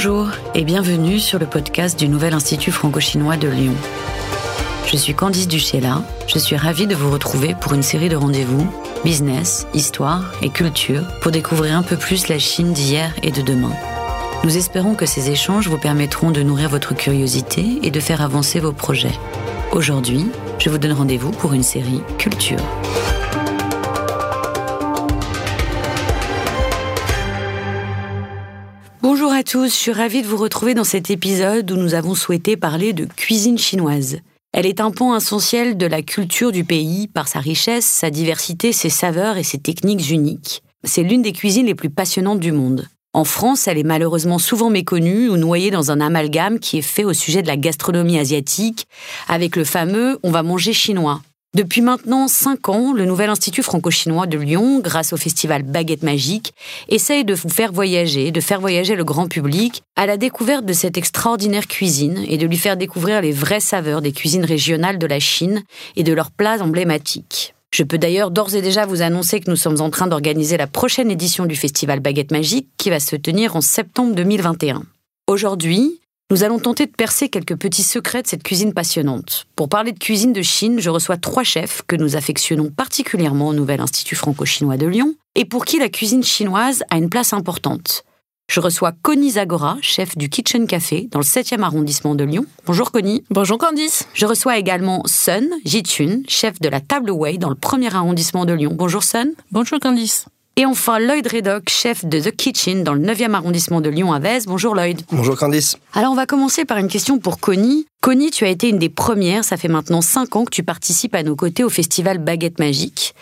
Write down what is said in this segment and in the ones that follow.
Bonjour et bienvenue sur le podcast du Nouvel Institut franco-chinois de Lyon. Je suis Candice Duchella, je suis ravie de vous retrouver pour une série de rendez-vous business, histoire et culture pour découvrir un peu plus la Chine d'hier et de demain. Nous espérons que ces échanges vous permettront de nourrir votre curiosité et de faire avancer vos projets. Aujourd'hui, je vous donne rendez-vous pour une série culture. À tous, je suis ravie de vous retrouver dans cet épisode où nous avons souhaité parler de cuisine chinoise. Elle est un pan essentiel de la culture du pays par sa richesse, sa diversité, ses saveurs et ses techniques uniques. C'est l'une des cuisines les plus passionnantes du monde. En France, elle est malheureusement souvent méconnue ou noyée dans un amalgame qui est fait au sujet de la gastronomie asiatique, avec le fameux on va manger chinois. Depuis maintenant cinq ans, le nouvel Institut franco-chinois de Lyon, grâce au festival Baguette Magique, essaye de vous faire voyager, de faire voyager le grand public à la découverte de cette extraordinaire cuisine et de lui faire découvrir les vraies saveurs des cuisines régionales de la Chine et de leurs plats emblématiques. Je peux d'ailleurs d'ores et déjà vous annoncer que nous sommes en train d'organiser la prochaine édition du festival Baguette Magique qui va se tenir en septembre 2021. Aujourd'hui, nous allons tenter de percer quelques petits secrets de cette cuisine passionnante. Pour parler de cuisine de Chine, je reçois trois chefs que nous affectionnons particulièrement au Nouvel Institut franco-chinois de Lyon et pour qui la cuisine chinoise a une place importante. Je reçois Connie Zagora, chef du Kitchen Café dans le 7e arrondissement de Lyon. Bonjour Connie. Bonjour Candice. Je reçois également Sun Jitun, chef de la Table Way dans le 1er arrondissement de Lyon. Bonjour Sun. Bonjour Candice. Et enfin, Lloyd Redock, chef de The Kitchen dans le 9e arrondissement de Lyon à Vez. Bonjour Lloyd. Bonjour Candice. Alors on va commencer par une question pour Connie. Connie, tu as été une des premières, ça fait maintenant 5 ans que tu participes à nos côtés au festival Baguette Magique.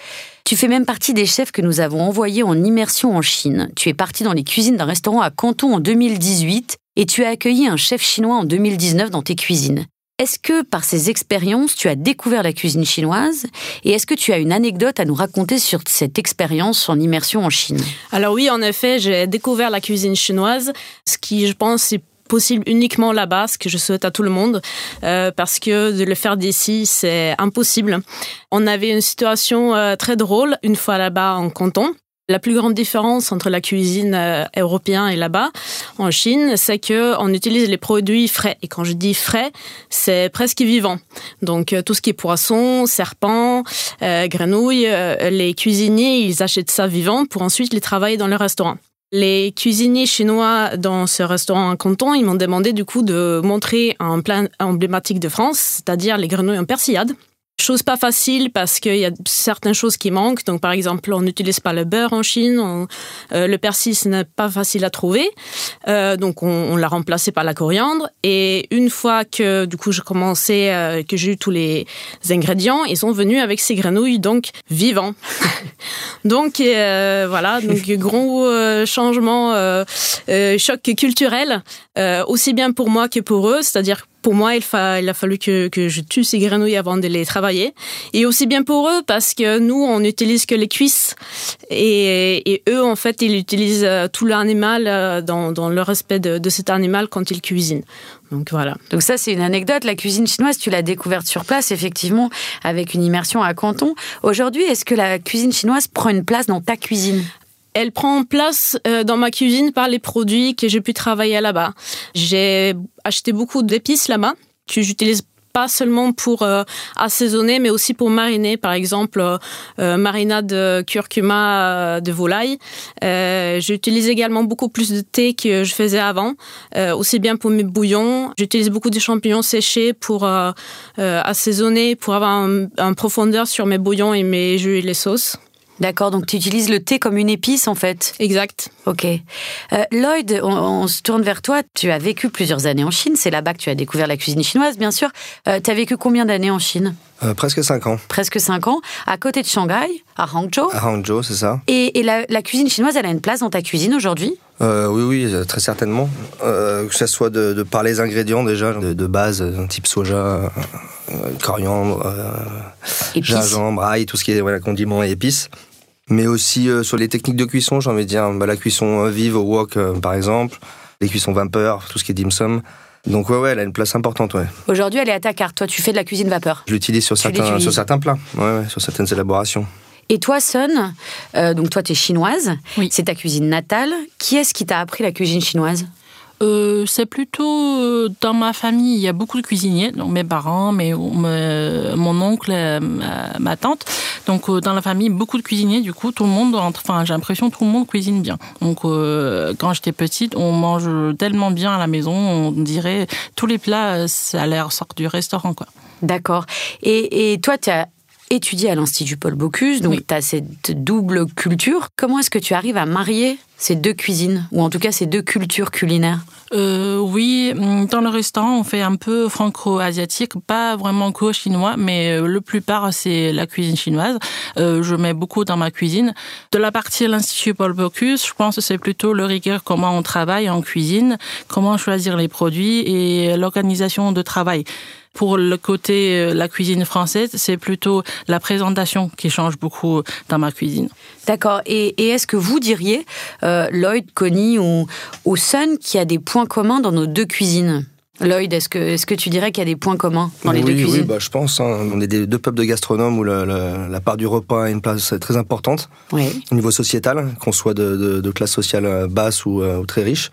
Tu fais même partie des chefs que nous avons envoyés en immersion en Chine. Tu es parti dans les cuisines d'un restaurant à Canton en 2018 et tu as accueilli un chef chinois en 2019 dans tes cuisines. Est-ce que par ces expériences, tu as découvert la cuisine chinoise Et est-ce que tu as une anecdote à nous raconter sur cette expérience en immersion en Chine? Alors oui, en effet, j'ai découvert la cuisine chinoise, ce qui, je pense, est possible uniquement là-bas, ce que je souhaite à tout le monde, euh, parce que de le faire d'ici, c'est impossible. On avait une situation euh, très drôle une fois là-bas en Canton. La plus grande différence entre la cuisine euh, européenne et là-bas, en Chine, c'est que on utilise les produits frais. Et quand je dis frais, c'est presque vivant. Donc euh, tout ce qui est poisson, serpent, euh, grenouilles, euh, les cuisiniers, ils achètent ça vivant pour ensuite les travailler dans le restaurant. Les cuisiniers chinois dans ce restaurant en canton, ils m'ont demandé du coup de montrer un plat emblématique de France, c'est-à-dire les grenouilles en persillade. Chose pas facile parce qu'il y a certaines choses qui manquent. Donc, par exemple, on n'utilise pas le beurre en Chine. On, euh, le persil, ce n'est pas facile à trouver. Euh, donc, on, on l'a remplacé par la coriandre. Et une fois que, du coup, j'ai commencé, euh, que j'ai eu tous les ingrédients, ils sont venus avec ces grenouilles, donc, vivants. donc, euh, voilà. Donc, gros euh, changement, choc culturel, aussi bien pour moi que pour eux. C'est-à-dire pour moi, il, a fallu que, je tue ces grenouilles avant de les travailler. Et aussi bien pour eux, parce que nous, on n'utilise que les cuisses. Et, eux, en fait, ils utilisent tout l'animal dans, dans le respect de cet animal quand ils cuisinent. Donc voilà. Donc ça, c'est une anecdote. La cuisine chinoise, tu l'as découverte sur place, effectivement, avec une immersion à Canton. Aujourd'hui, est-ce que la cuisine chinoise prend une place dans ta cuisine? Elle prend place dans ma cuisine par les produits que j'ai pu travailler là-bas. J'ai acheté beaucoup d'épices là-bas que j'utilise pas seulement pour euh, assaisonner, mais aussi pour mariner. Par exemple, euh, marinade de curcuma de volaille. Euh, J'utilise également beaucoup plus de thé que je faisais avant, aussi bien pour mes bouillons. J'utilise beaucoup de champignons séchés pour assaisonner, pour avoir un, un profondeur sur mes bouillons et mes jus et les sauces. D'accord, donc tu utilises le thé comme une épice en fait. Exact. Ok. Euh, Lloyd, on, on, se tourne vers toi. Tu as vécu plusieurs années en Chine. C'est là-bas que tu as découvert la cuisine chinoise, bien sûr. Euh, tu as vécu combien d'années en Chine? Euh, Presque cinq ans. Presque cinq ans. À côté de Shanghai, à Hangzhou. À Hangzhou, c'est ça. Et, et la, la, cuisine chinoise, elle a une place dans ta cuisine aujourd'hui? Euh, oui, oui, très certainement. Euh, que ce soit de, de, par les ingrédients déjà, de, de base, type soja, coriandre, gingembre, ail, tout ce qui est voilà, condiments et épices mais aussi euh, sur les techniques de cuisson, j'ai envie de dire bah, la cuisson vive au wok euh, par exemple, les cuissons vapeur, tout ce qui est dim sum. Donc ouais, ouais, elle a une place importante, ouais. Aujourd'hui, elle est à ta carte. Toi, tu fais de la cuisine vapeur. Je l'utilise sur certains, sur certains plats, ouais, ouais, sur certaines élaborations. Et toi, Sun, euh, donc toi, tu es chinoise. Oui. C'est ta cuisine natale. Qui est-ce qui t'a appris la cuisine chinoise? Euh, c'est plutôt euh, dans ma famille, il y a beaucoup de cuisiniers, donc mes parents, mes, mon oncle, ma, tante. Donc dans la famille, beaucoup de cuisiniers. Du coup, tout le monde, enfin j'ai l'impression que tout le monde cuisine bien. Donc quand j'étais petite, on mange tellement bien à la maison, on dirait tous les plats, ça a l'air sort du restaurant quoi. D'accord. Et, et toi, tu as étudié à l'Institut Paul Bocuse, donc tu as cette double culture. Comment est-ce que tu arrives à marier ces deux cuisines, ou en tout cas ces deux cultures culinaires euh, Oui, mm, dans le restaurant, on fait un peu franco-asiatique, pas vraiment co-chinois, mais euh, le plupart, c'est la cuisine chinoise. Euh, je mets beaucoup dans ma cuisine. De la partie de l'Institut Paul Bocuse, je pense que c'est plutôt le rigueur, comment on travaille en cuisine, comment choisir les produits et l'organisation de travail. Pour le côté euh, la cuisine française, c'est plutôt la présentation qui change beaucoup dans ma cuisine. D'accord. Et, est-ce que vous diriez, euh, Lloyd, Connie ou, ou Sun, qu'il y a des points communs dans nos deux cuisines Lloyd, est-ce que, est que tu dirais qu'il y a des points communs dans les deux cuisines Oui, bah, je pense. Hein. on est des deux peuples de gastronomes où la, part du repas a une place très importante au niveau sociétal, qu'on soit de, classe sociale basse ou, euh, ou très riche.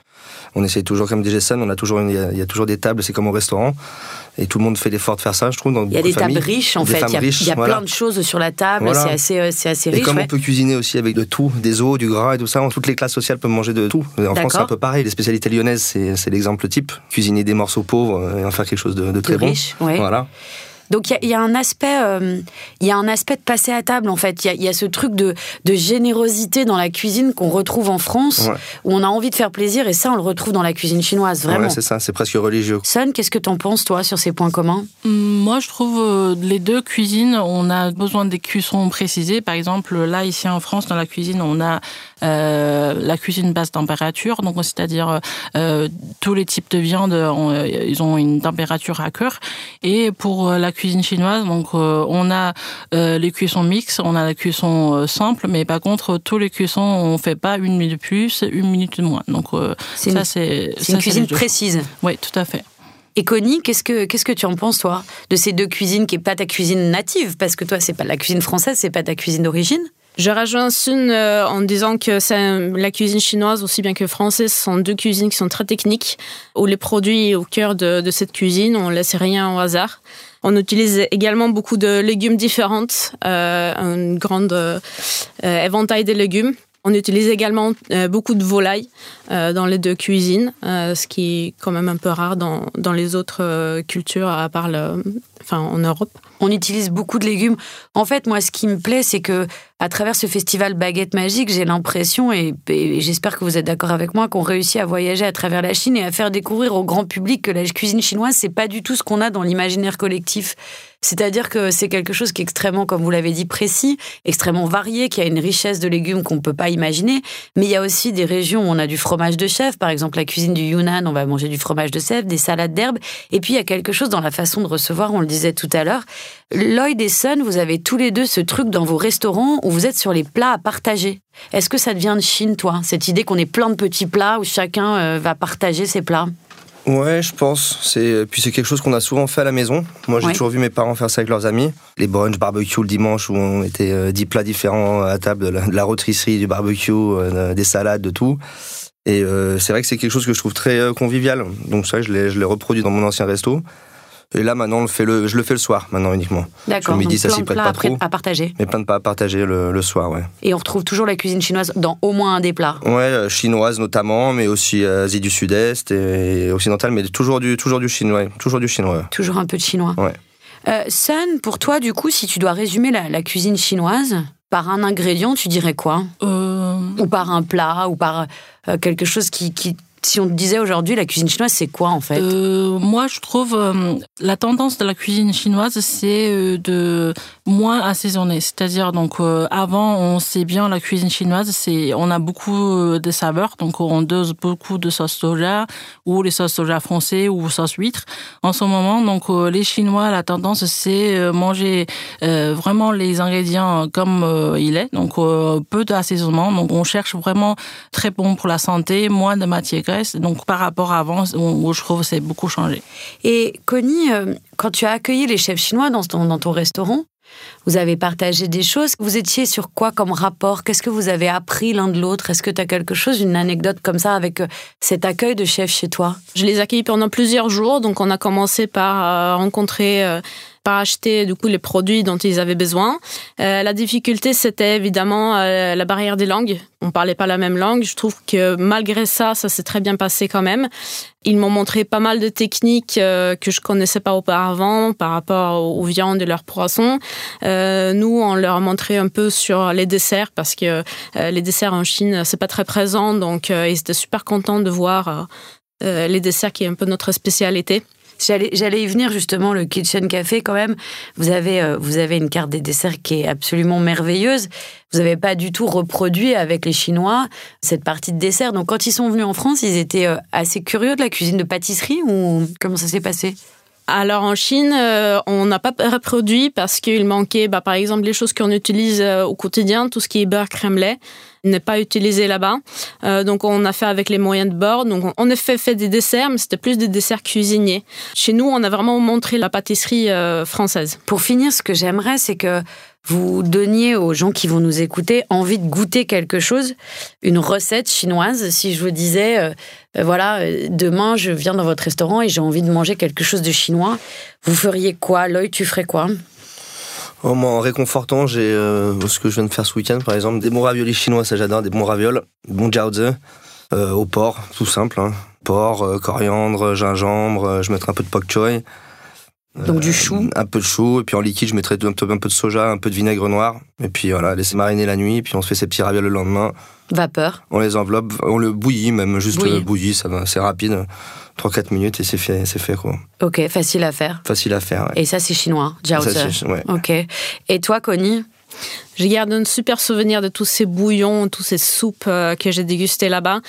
On essaie toujours, comme des on a toujours, il y, a toujours des tables, c'est comme au restaurant. Et tout le monde fait l'effort de faire ça, je trouve. Dans il y a des tables riches, en fait. Il y a, plein de choses sur la table, c'est assez, euh, assez riche. Et comme on peut cuisiner aussi avec de tout, des os, du gras et tout ça, toutes les classes sociales peuvent manger de tout. En France, c'est un peu pareil. Les spécialités lyonnaises, c'est l'exemple type. Cuisiner des morceaux pauvres et en faire quelque chose de, très bon. Riche, Voilà. Donc il y, a un aspect, euh, il y a un aspect de passer à table en fait. Il y, a ce truc de, générosité dans la cuisine qu'on retrouve en France, où on a envie de faire plaisir, et ça on le retrouve dans la cuisine chinoise vraiment. c'est ça, c'est presque religieux. Sun, qu'est-ce que t'en penses toi sur ces points communs? Moi je trouve euh, les deux cuisines, on a besoin des cuissons précisées. Par exemple là ici en France dans la cuisine on a euh, la cuisine basse température, donc c'est-à-dire tous les types de viande, ils ont une température à cœur, et pour la cuisine chinoise, donc euh, on a euh, les cuissons mixtes, on a la cuisson euh, simple, mais par contre tous les cuissons on fait pas une minute de plus, une minute de moins. Donc ça c'est une cuisine précise. Oui, tout à fait. Et Connie, qu'est-ce que qu'est-ce que tu en penses toi de ces deux cuisines qui est pas ta cuisine native? Parce que toi c'est pas la cuisine française, c'est pas ta cuisine d'origine je rejoins Sun en disant que la cuisine chinoise aussi bien que française sont deux cuisines qui sont très techniques, où les produits au cœur de, de cette cuisine, on laisse rien au hasard. On utilise également beaucoup de légumes différents, euh, un grand euh, éventail de légumes. On utilise également euh, beaucoup de volailles euh, dans les deux cuisines, ce qui est quand même un peu rare dans, dans les autres cultures, à part le, enfin, en Europe. On utilise beaucoup de légumes. En fait, moi, ce qui me plaît, c'est que à travers ce festival Baguette Magique, j'ai l'impression, et, j'espère que vous êtes d'accord avec moi, qu'on réussit à voyager à travers la Chine et à faire découvrir au grand public que la cuisine chinoise, c'est pas du tout ce qu'on a dans l'imaginaire collectif. C'est-à-dire que c'est quelque chose qui est extrêmement, comme vous l'avez dit, précis, extrêmement varié, qui a une richesse de légumes qu'on ne peut pas imaginer. Mais il y a aussi des régions où on a du fromage de chèvre. Par exemple, la cuisine du Yunnan, on va manger du fromage de chèvre, des salades d'herbes. Et puis, il y a quelque chose dans la façon de recevoir, on le disait tout à l'heure. Lloyd et Son, vous avez tous les deux ce truc dans vos restaurants où vous êtes sur les plats à partager. Est-ce que ça devient de Chine, toi, cette idée qu'on ait plein de petits plats où chacun euh, va partager ses plats? Ouais, je pense. C'est puis c'est quelque chose qu'on a souvent fait à la maison. Moi, j'ai toujours vu mes parents faire ça avec leurs amis. Les brunch barbecue le dimanche où on était euh, dix plats différents à table, de la, de rôtisserie, du barbecue, euh, des salades, de tout. Et c'est vrai que c'est quelque chose que je trouve très convivial. Donc ça, je l'ai reproduit dans mon ancien resto. Et là, maintenant, le fait le, je le fais le soir, maintenant uniquement. D'accord. Le midi, ça s'y prête pas trop. À partager. Mais plein de plats à partager le, le, soir, ouais. Et on retrouve toujours la cuisine chinoise dans au moins un des plats. Ouais, euh, chinoise notamment, mais aussi euh, Asie du Sud-Est et occidentale, mais toujours du, toujours du chinois, toujours du chinois. Toujours un peu de chinois. Ouais. Euh, Sun, pour toi, du coup, si tu dois résumer la, la cuisine chinoise par un ingrédient, tu dirais quoi? Euh... Ou par un plat, ou par quelque chose qui, qui si on te disait aujourd'hui la cuisine chinoise, c'est quoi en fait? Euh, Moi, je trouve euh, la tendance de la cuisine chinoise, c'est euh, de moins assaisonner. C'est-à-dire donc euh, avant, on sait bien la cuisine chinoise, c'est on a beaucoup de saveurs, donc on dose beaucoup de sauce soja ou les sauces soja français ou sauce huître. En ce moment, donc les Chinois, la tendance c'est manger vraiment les ingrédients comme il est, donc peu d'assaisonnement. Donc on cherche vraiment très bon pour la santé, moins de matière donc par rapport à avant, où je trouve que c'est beaucoup changé. Et Connie, euh, quand tu as accueilli les chefs chinois dans ton, dans ton restaurant, Vous avez partagé des choses. Vous étiez sur quoi comme rapport? Qu'est-ce que vous avez appris l'un de l'autre? Est-ce que tu as quelque chose, une anecdote comme ça avec euh, cet accueil de chef chez toi? Je les accueillis pendant plusieurs jours. Donc, on a commencé par euh, rencontrer euh, par acheter du coup les produits dont ils avaient besoin. Euh, la difficulté, c'était évidemment euh, la barrière des langues. On parlait pas la même langue. Je trouve que malgré ça, ça s'est très bien passé quand même. Ils m'ont montré pas mal de techniques euh, que je connaissais pas auparavant par rapport aux, viandes et leurs poissons. nous, on leur a montré un peu sur les desserts parce que les desserts en Chine, c'est pas très présent, donc ils étaient super contents de voir les desserts qui est un peu notre spécialité. J'allais y venir justement, le Kitchen Café quand même. Vous avez, euh, vous avez une carte des desserts qui est absolument merveilleuse. Vous n'avez pas du tout reproduit avec les Chinois cette partie de dessert. Donc quand ils sont venus en France, ils étaient euh, assez curieux de la cuisine de pâtisserie ou comment ça s'est passé? Alors en Chine, euh, on n'a pas reproduit parce qu'il manquait, bah, par exemple, les choses qu'on utilise au quotidien, tout ce qui est beurre, crème, lait n'est pas utilisé là-bas. Euh, donc on a fait avec les moyens de bord. Donc on a fait, fait des desserts, mais c'était plus des desserts cuisiniers. Chez nous, on a vraiment montré la pâtisserie euh, française. Pour finir, ce que j'aimerais, c'est que vous donniez aux gens qui vont nous écouter envie de goûter quelque chose, une recette chinoise. Si je vous disais, euh, voilà, demain je viens dans votre restaurant et j'ai envie de manger quelque chose de chinois, vous feriez quoi? L'œil, tu ferais quoi? Oh, en réconfortant, j'ai euh, ce que je viens de faire ce week-end, par exemple, des bons raviolis chinois, ça j'adore, des bons ravioles, euh, au porc, tout simple. Hein. Porc, euh, coriandre, gingembre, je mettrai un peu de pak choy. Donc du chou Un peu de chou, et puis en liquide, je mettrai un peu, un peu de soja, un peu de vinaigre noir. Et puis voilà, laisser mariner la nuit, puis on se fait ces petits ravioles le lendemain. Vapeur On les enveloppe, on le bouillit même, juste bouilli, bouilli ça c'est rapide. 3-4 minutes et c'est fait, c'est fait quoi. Ok, facile à faire. Facile à faire. Et ça c'est chinois, jiaozi. Ouais. Ok. Et toi, Connie? Je garde un super souvenir de tous ces bouillons, tous ces soupes euh, que j'ai dégustés là-bas.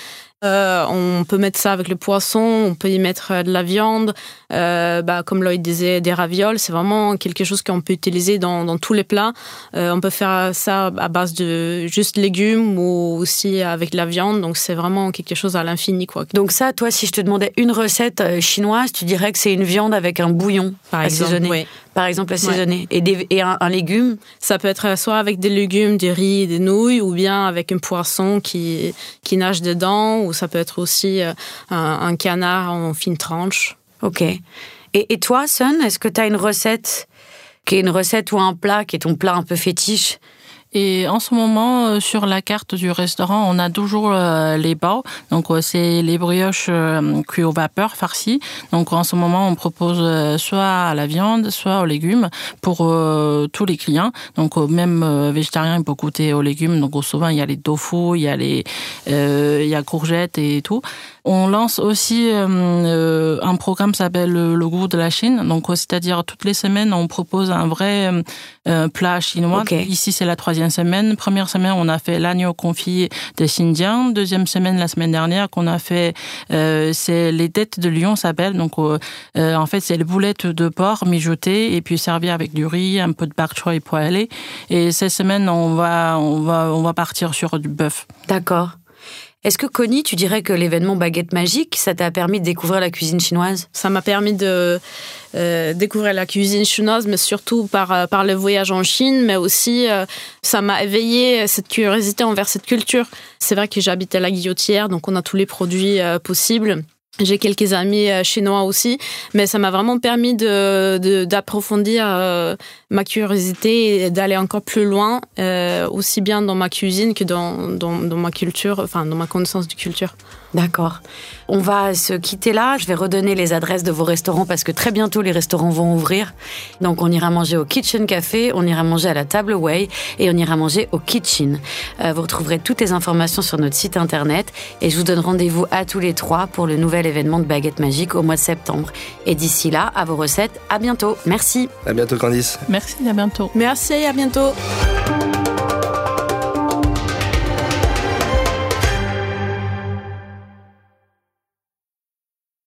Euh, on peut mettre ça avec le poisson, on peut y mettre euh, de la viande, euh, bah, comme Lloyd disait, des ravioles. C'est vraiment quelque chose qu'on peut utiliser dans, tous les plats. on peut faire ça à base de juste légumes ou aussi avec de la viande. Donc c'est vraiment quelque chose à l'infini. Quoi. Donc ça, toi, si je te demandais une recette chinoise, tu dirais que c'est une viande avec un bouillon Par assaisonné. Exemple, Par exemple, assaisonné. Et, et un, légume Ça peut être soit avec des légumes, des riz, des nouilles, ou bien avec un poisson qui, qui nage dedans, ou ça peut être aussi euh, un, canard en fine tranche. Ok. Et, et toi, Sun, est-ce que tu as une recette qui est une recette ou un plat qui est ton plat un peu fétiche et en ce moment, euh, sur la carte du restaurant, on a toujours euh, les bao. Donc, euh, c'est les brioches cuites au vapeur farcies. Donc, en ce moment, on propose soit à la viande, soit aux légumes pour tous les clients. Donc, même végétarien, il peut goûter aux légumes. Donc, souvent, il y a les tofu, il y a les, il y a courgettes et tout. On lance aussi un programme qui s'appelle le goût de la Chine. Donc, c'est-à-dire toutes les semaines, on propose un vrai plat chinois. Ici, c'est la troisième semaine. Première semaine, on a fait l'agneau confit de Xinjiang. Deuxième semaine, la semaine dernière, qu'on a fait, euh, c'est les dettes de Lyon s'appelle. Donc, euh, euh, en fait, c'est les boulettes de porc mijotées et puis servies avec du riz, un peu de bok choy poêlé. Et cette semaine, on va, on va, on va partir sur du bœuf. D'accord. Est-ce que Connie, tu dirais que l'événement Baguette Magique, ça t'a permis de découvrir la cuisine chinoise? Ça m'a permis de euh, découvrir la cuisine chinoise, mais surtout par, euh, par le voyage en Chine, mais aussi euh, ça m'a éveillé cette curiosité envers cette culture. C'est vrai que j'habite à la Guillotière, donc on a tous les produits possibles. J'ai quelques amis chinois aussi, mais ça m'a vraiment permis de d'approfondir ma curiosité et d'aller encore plus loin, aussi bien dans ma cuisine que dans, dans, dans ma culture, enfin dans ma connaissance de culture. D'accord. On va se quitter là. Je vais redonner les adresses de vos restaurants parce que très bientôt les restaurants vont ouvrir. Donc on ira manger au Kitchen Café, on ira manger à la Table Way et on ira manger au Kitchen. Euh, vous retrouverez toutes les informations sur notre site internet et je vous donne rendez-vous à tous les trois pour le nouvel événement de Baguette Magique au mois de septembre. Et d'ici là, à vos recettes, à bientôt. Merci. À bientôt Candice. Merci, à bientôt. Merci, à bientôt.